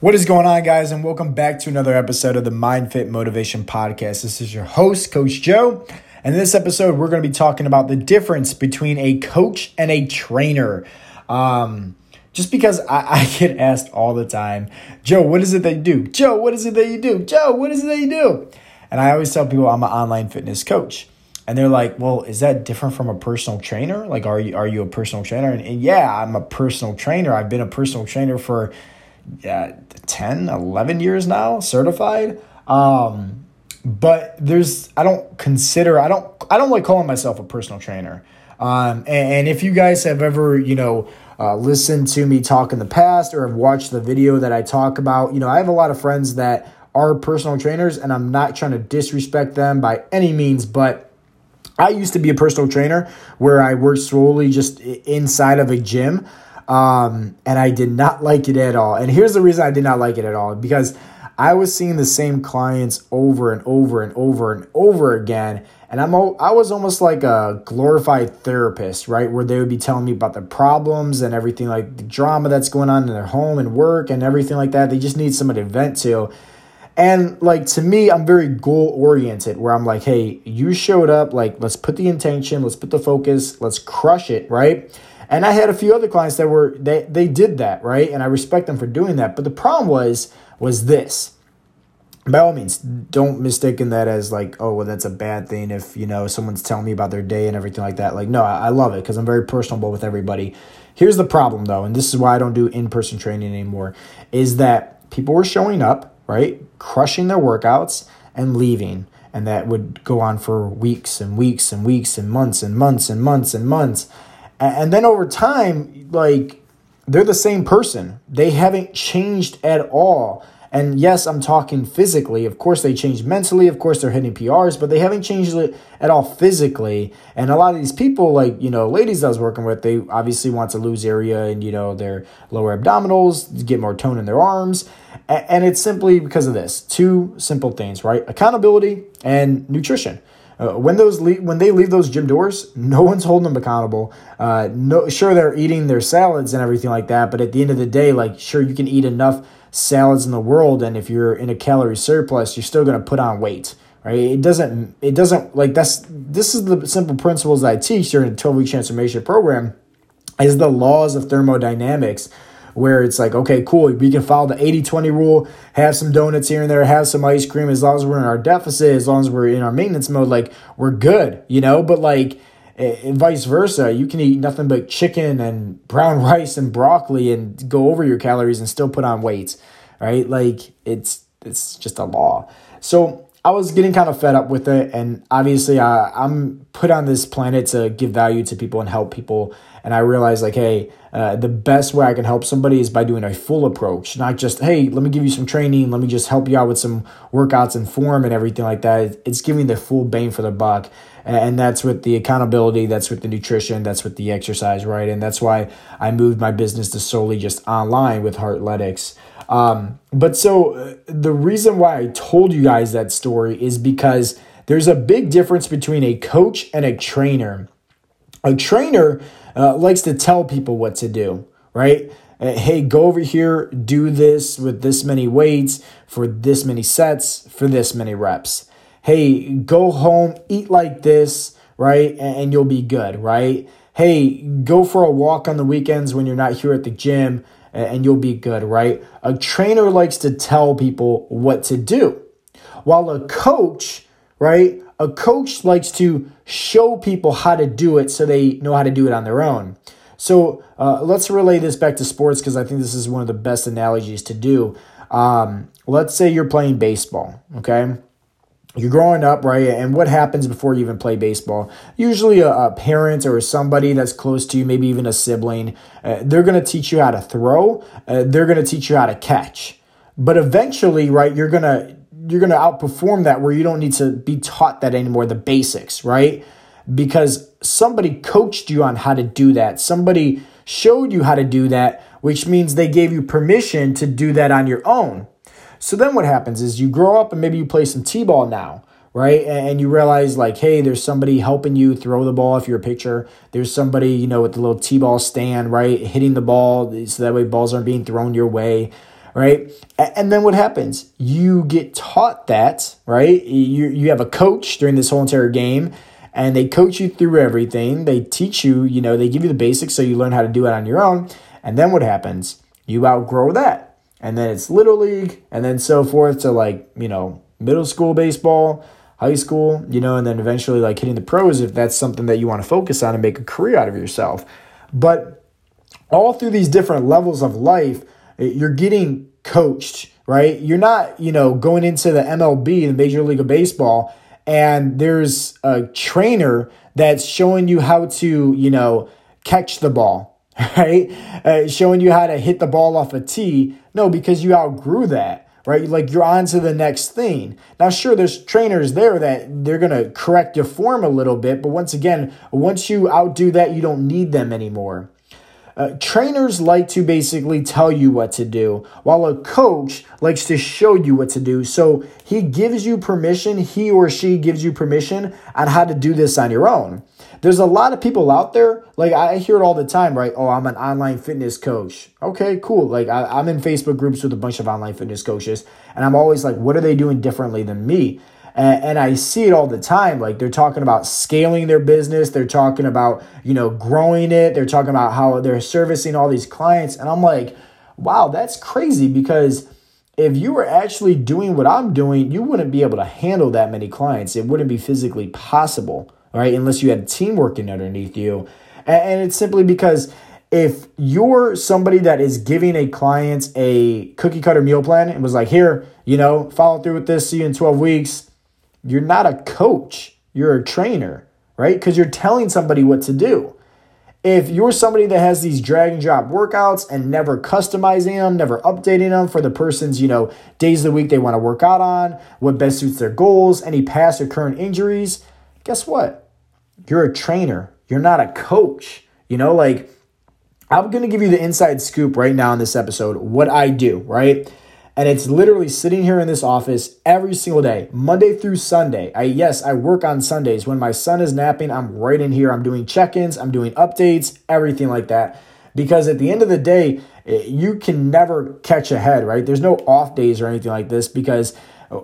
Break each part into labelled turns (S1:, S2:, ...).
S1: What is going on, guys, and welcome back to another episode of the Mind Fit Motivation Podcast. This is your host, Coach Joe. And in this episode, we're going to be talking about the difference between a coach and a trainer. Um, just because I, I, get asked all the time, Joe, what is it that you do? Joe, what is it that you do? Joe, what is it that you do? And I always tell people I'm an online fitness coach. And they're like, well, is that different from a personal trainer? Like, are you are you a personal trainer? And, and yeah, I'm a personal trainer. I've been a personal trainer for uh, 10, 11 years now, certified. Um, but there's, I don't consider, I don't, I don't like calling myself a personal trainer. Um, and, and if you guys have ever, you know, uh, listened to me talk in the past or have watched the video that I talk about, you know, I have a lot of friends that are personal trainers and I'm not trying to disrespect them by any means, but I used to be a personal trainer where I worked solely just inside of a gym. Um, and I did not like it at all. And here's the reason I did not like it at all because I was seeing the same clients over and over and over and over again. And I'm I was almost like a glorified therapist, right? Where they would be telling me about the problems and everything like the drama that's going on in their home and work and everything like that. They just need somebody to vent to. And like to me, I'm very goal oriented where I'm like, hey, you showed up, like let's put the intention, let's put the focus, let's crush it, right? And I had a few other clients that were they they did that, right? And I respect them for doing that. But the problem was was this. By all means, don't mistaken that as like, oh, well, that's a bad thing if, you know, someone's telling me about their day and everything like that. Like, no, I, I love it because I'm very personable with everybody. Here's the problem though, and this is why I don't do in-person training anymore, is that people were showing up, right? Crushing their workouts and leaving. And that would go on for weeks and weeks and weeks and months and months and months and months. And then over time, like they're the same person. They haven't changed at all. And yes, I'm talking physically. Of course, they changed mentally. Of course, they're hitting PRs, but they haven't changed it at all physically. And a lot of these people, like, you know, ladies I was working with, they obviously want to lose area and, you know, their lower abdominals, get more tone in their arms. And it's simply because of this two simple things, right? Accountability and nutrition. Uh, when those le- when they leave those gym doors, no one's holding them accountable. Uh, no, sure they're eating their salads and everything like that, but at the end of the day, like sure you can eat enough salads in the world, and if you're in a calorie surplus, you're still to put on weight, right? It doesn't it doesn't like that's this is the simple principles I teach during the twelve week transformation program, is the laws of thermodynamics where it's like, okay, cool, we can follow the 80 20 rule, have some donuts here and there, have some ice cream as long as we're in our deficit, as long as we're in our maintenance mode, like we're good, you know? But like, eh, and vice versa, you can eat nothing but chicken and brown rice and broccoli and go over your calories and still put on weight, right? Like it's it's just a law. So I was getting kind of fed up with it, and obviously, I, I'm put on this planet to give value to people and help people. And I realized, like, hey, uh, the best way I can help somebody is by doing a full approach, not just, hey, let me give you some training, let me just help you out with some workouts and form and everything like that. It's giving the full bang for the buck. And that's with the accountability, that's with the nutrition, that's with the exercise, right? And that's why I moved my business to solely just online with Heartletics. Um, but so uh, the reason why I told you guys that story is because there's a big difference between a coach and a trainer. A trainer uh, likes to tell people what to do, right? Uh, hey, go over here, do this with this many weights for this many sets for this many reps. Hey, go home, eat like this, right? And you'll be good, right? Hey, go for a walk on the weekends when you're not here at the gym and you'll be good, right? A trainer likes to tell people what to do, while a coach, right? A coach likes to show people how to do it so they know how to do it on their own. So uh, let's relay this back to sports because I think this is one of the best analogies to do. Um, let's say you're playing baseball, okay? you're growing up, right? And what happens before you even play baseball? Usually, a, a parent or somebody that's close to you, maybe even a sibling, uh, they're going to teach you how to throw. Uh, they're going to teach you how to catch. But eventually, right, you're gonna you're gonna outperform that where you don't need to be taught that anymore, the basics, right? Because somebody coached you on how to do that. Somebody showed you how to do that, which means they gave you permission to do that on your own. So then what happens is you grow up and maybe you play some T ball now, right? And you realize, like, hey, there's somebody helping you throw the ball if you're a pitcher. There's somebody, you know, with the little T ball stand, right? Hitting the ball so that way balls aren't being thrown your way, right? And then what happens? You get taught that, right? You, you have a coach during this whole entire game and they coach you through everything. They teach you, you know, they give you the basics so you learn how to do it on your own. And then what happens? You outgrow that. And then it's little league and then so forth to like, you know, middle school baseball, high school, you know, and then eventually like hitting the pros if that's something that you want to focus on and make a career out of yourself. But all through these different levels of life, you're getting coached, right? You're not, you know, going into the MLB, the Major League of Baseball, and there's a trainer that's showing you how to, you know, catch the ball, right? Uh, showing you how to hit the ball off a tee. No, because you outgrew that, right? Like you're on to the next thing. Now, sure, there's trainers there that they're going to correct your form a little bit, but once again, once you outdo that, you don't need them anymore. Uh, trainers like to basically tell you what to do, while a coach likes to show you what to do. So he gives you permission, he or she gives you permission on how to do this on your own. There's a lot of people out there, like I hear it all the time, right? Oh, I'm an online fitness coach. Okay, cool. Like I, am in Facebook groups with a bunch of online fitness coaches, and I'm always like, what are they doing differently than me? And, and I see it all the time. Like they're talking about scaling their business, they're talking about, you know, growing it, they're talking about how they're servicing all these clients. And I'm like, wow, that's crazy because if you were actually doing what I'm doing, you wouldn't be able to handle that many clients. It wouldn't be physically possible, right? Unless you had team working underneath you. And it's simply because if you're somebody that is giving a client a cookie cutter meal plan and was like, here, you know, follow through with this, see you in 12 weeks, you're not a coach, you're a trainer, right? Because you're telling somebody what to do. If you're somebody that has these drag and drop workouts and never customizing them, never updating them for the person's, you know, days of the week they want to work out on, what best suits their goals, any past or current injuries, guess what? You're a trainer. You're not a coach. You know, like I'm going to give you the inside scoop right now in this episode, what I do, right? And it's literally sitting here in this office every single day, Monday through Sunday. I yes, I work on Sundays. When my son is napping, I'm right in here. I'm doing check-ins, I'm doing updates, everything like that. Because at the end of the day, eh, you can never catch ahead, right? There's no off days or anything like this because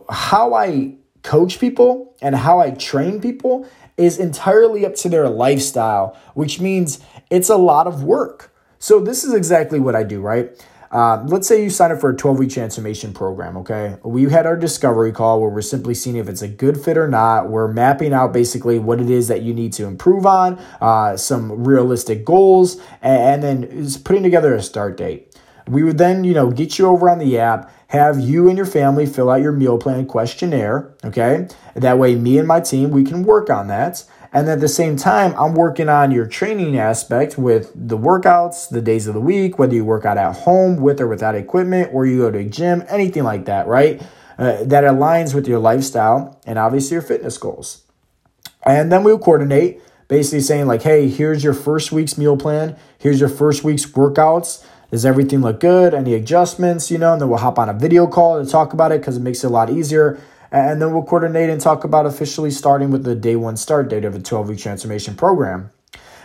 S1: how I coach people and how I train people is entirely up to their lifestyle, which means it's a lot of work. So this is exactly what I do, right? Uh, let's say you sign up for a 12 week transformation program, okay? We had our discovery call where we're simply seeing if it's a good fit or not. We're mapping out basically what it is that you need to improve on, uh, some realistic goals, and, and then putting together a start date. We would then, you know, get you over on the app, have you and your family fill out your meal plan questionnaire, okay? That way, me and my team, we can work on that. And at the same time, I'm working on your training aspect with the workouts, the days of the week, whether you work out at home with or without equipment, or you go to a gym, anything like that, right? Uh, that aligns with your lifestyle and obviously your fitness goals. And then we'll coordinate, basically saying, like, hey, here's your first week's meal plan, here's your first week's workouts. Does everything look good? Any adjustments, you know? And then we'll hop on a video call to talk about it because it makes it a lot easier and then we'll coordinate and talk about officially starting with the day one start date of a 12 week transformation program.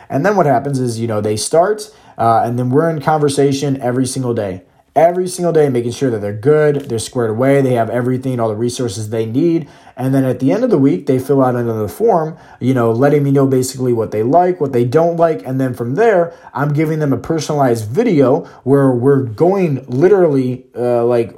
S1: And then what happens is, you know, they start, uh, and then we're in conversation every single day. Every single day, making sure that they're good, they're squared away, they have everything, all the resources they need. And then at the end of the week, they fill out another form, you know, letting me know basically what they like, what they don't like. And then from there, I'm giving them a personalized video where we're going literally uh, like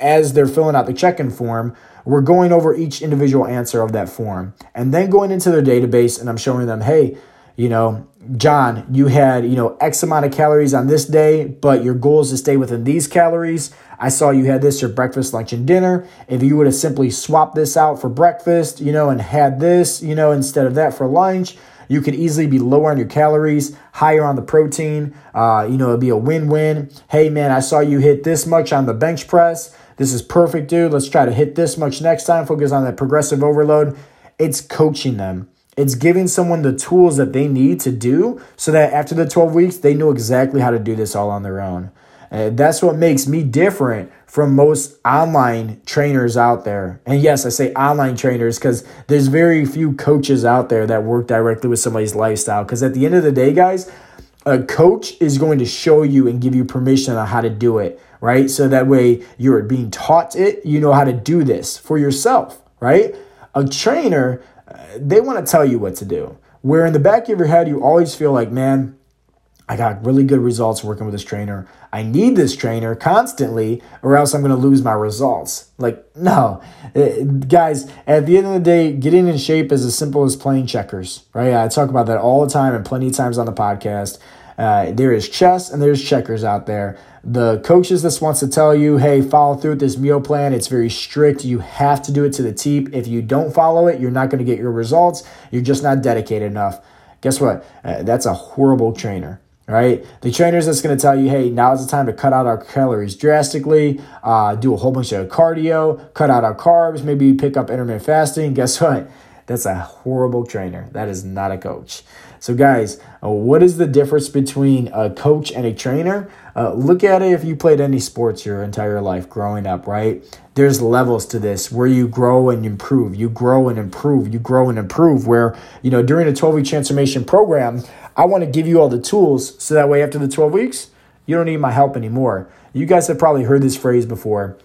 S1: as they're filling out the check in form, we're going over each individual answer of that form and then going into their database and I'm showing them, hey, you know, John, you had, you know, X amount of calories on this day, but your goal is to stay within these calories. I saw you had this your breakfast, lunch, and dinner. If you would have simply swapped this out for breakfast, you know, and had this, you know, instead of that for lunch, you could easily be lower on your calories, higher on the protein. Uh, you know, it'd be a win win. Hey, man, I saw you hit this much on the bench press. This is perfect, dude. Let's try to hit this much next time. Focus on that progressive overload. It's coaching them. It's giving someone the tools that they need to do so that after the 12 weeks, they know exactly how to do this all on their own. And that's what makes me different from most online trainers out there. And yes, I say online trainers because there's very few coaches out there that work directly with somebody's lifestyle. Because at the end of the day, guys, a coach is going to show you and give you permission on how to do it right? So that way you're being taught it, you know how to do this for yourself, right? A trainer, uh, they want to tell you what to do. Where in the back of your head, you always feel like, man, I got really good results working with this trainer. I need this trainer constantly, or else I'm going to lose my results. Like, no. Uh, guys, at the end of the day, getting in shape is as simple as playing checkers, right? I talk about that all the time and plenty of times on the podcast. Uh, there is chess and there's checkers out there. The coaches just wants to tell you, hey, follow through with this meal plan. It's very strict. You have to do it to the T. If you don't follow it, you're not going to get your results. You're just not dedicated enough. Guess what? Uh, that's a horrible trainer right? The trainer's that's going to tell you, hey, now is the time to cut out our calories drastically, uh, do a whole bunch of cardio, cut out our carbs, maybe pick up intermittent fasting. Guess what? That's a horrible trainer. That is not a coach. So, guys, uh, what is the difference between a coach and a trainer? Uh, look at it if you played any sports your entire life growing up, right? There's levels to this where you grow and improve. You grow and improve. You grow and improve. Where, you know, during a 12 week transformation program, I want to give you all the tools so that way after the 12 weeks, you don't need my help anymore. You guys have probably heard this phrase before.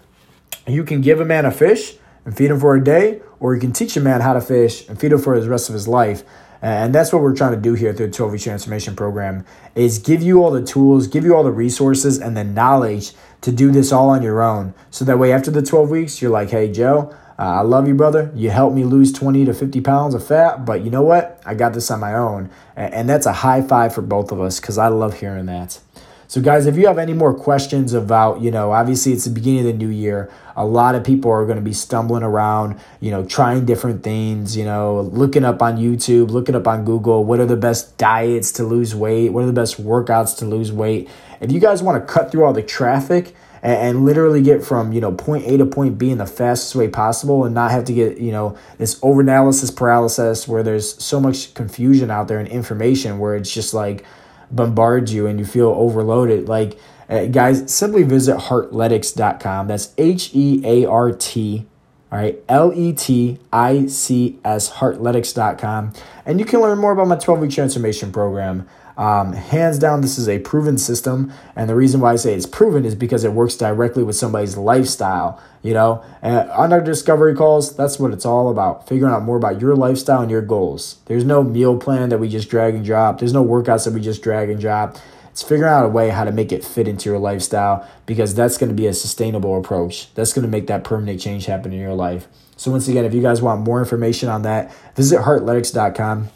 S1: You can give a man a fish and feed him for a day, or you can teach a man how to fish and feed him for the rest of his life. And that's what we're trying to do here through the 12 week transformation program is give you all the tools, give you all the resources and the knowledge to do this all on your own. So that way after the 12 weeks, you're like, hey, Joe, uh, I love you, brother. You helped me lose 20 to 50 pounds of fat, but you know what? I got this on my own. And that's a high five for both of us because I love hearing that. So, guys, if you have any more questions about, you know, obviously it's the beginning of the new year. A lot of people are going to be stumbling around, you know, trying different things, you know, looking up on YouTube, looking up on Google. What are the best diets to lose weight? What are the best workouts to lose weight? If you guys want to cut through all the traffic, and, literally get from you know point A to point B in the fastest way possible and not have to get you know this over analysis paralysis where there's so much confusion out there and information where it's just like bombard you and you feel overloaded. Like, uh, guys, simply visit heartletics.com. That's H E A R T, all right, L E T I C S, heartletics.com. And you can learn more about my 12 week transformation program. Um, hands down, this is a proven system. And the reason why I say it's proven is because it works directly with somebody's lifestyle. You know, and on our discovery calls, that's what it's all about figuring out more about your lifestyle and your goals. There's no meal plan that we just drag and drop, there's no workouts that we just drag and drop. It's figuring out a way how to make it fit into your lifestyle because that's going to be a sustainable approach. That's going to make that permanent change happen in your life. So, once again, if you guys want more information on that, visit heartletics.com.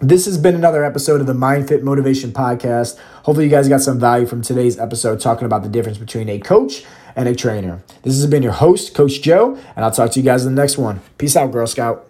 S1: This has been another episode of the Mind Fit Motivation Podcast. Hopefully, you guys got some value from today's episode talking about the difference between a coach and a trainer. This has been your host, Coach Joe, and I'll talk to you guys in the next one. Peace out, Girl Scout.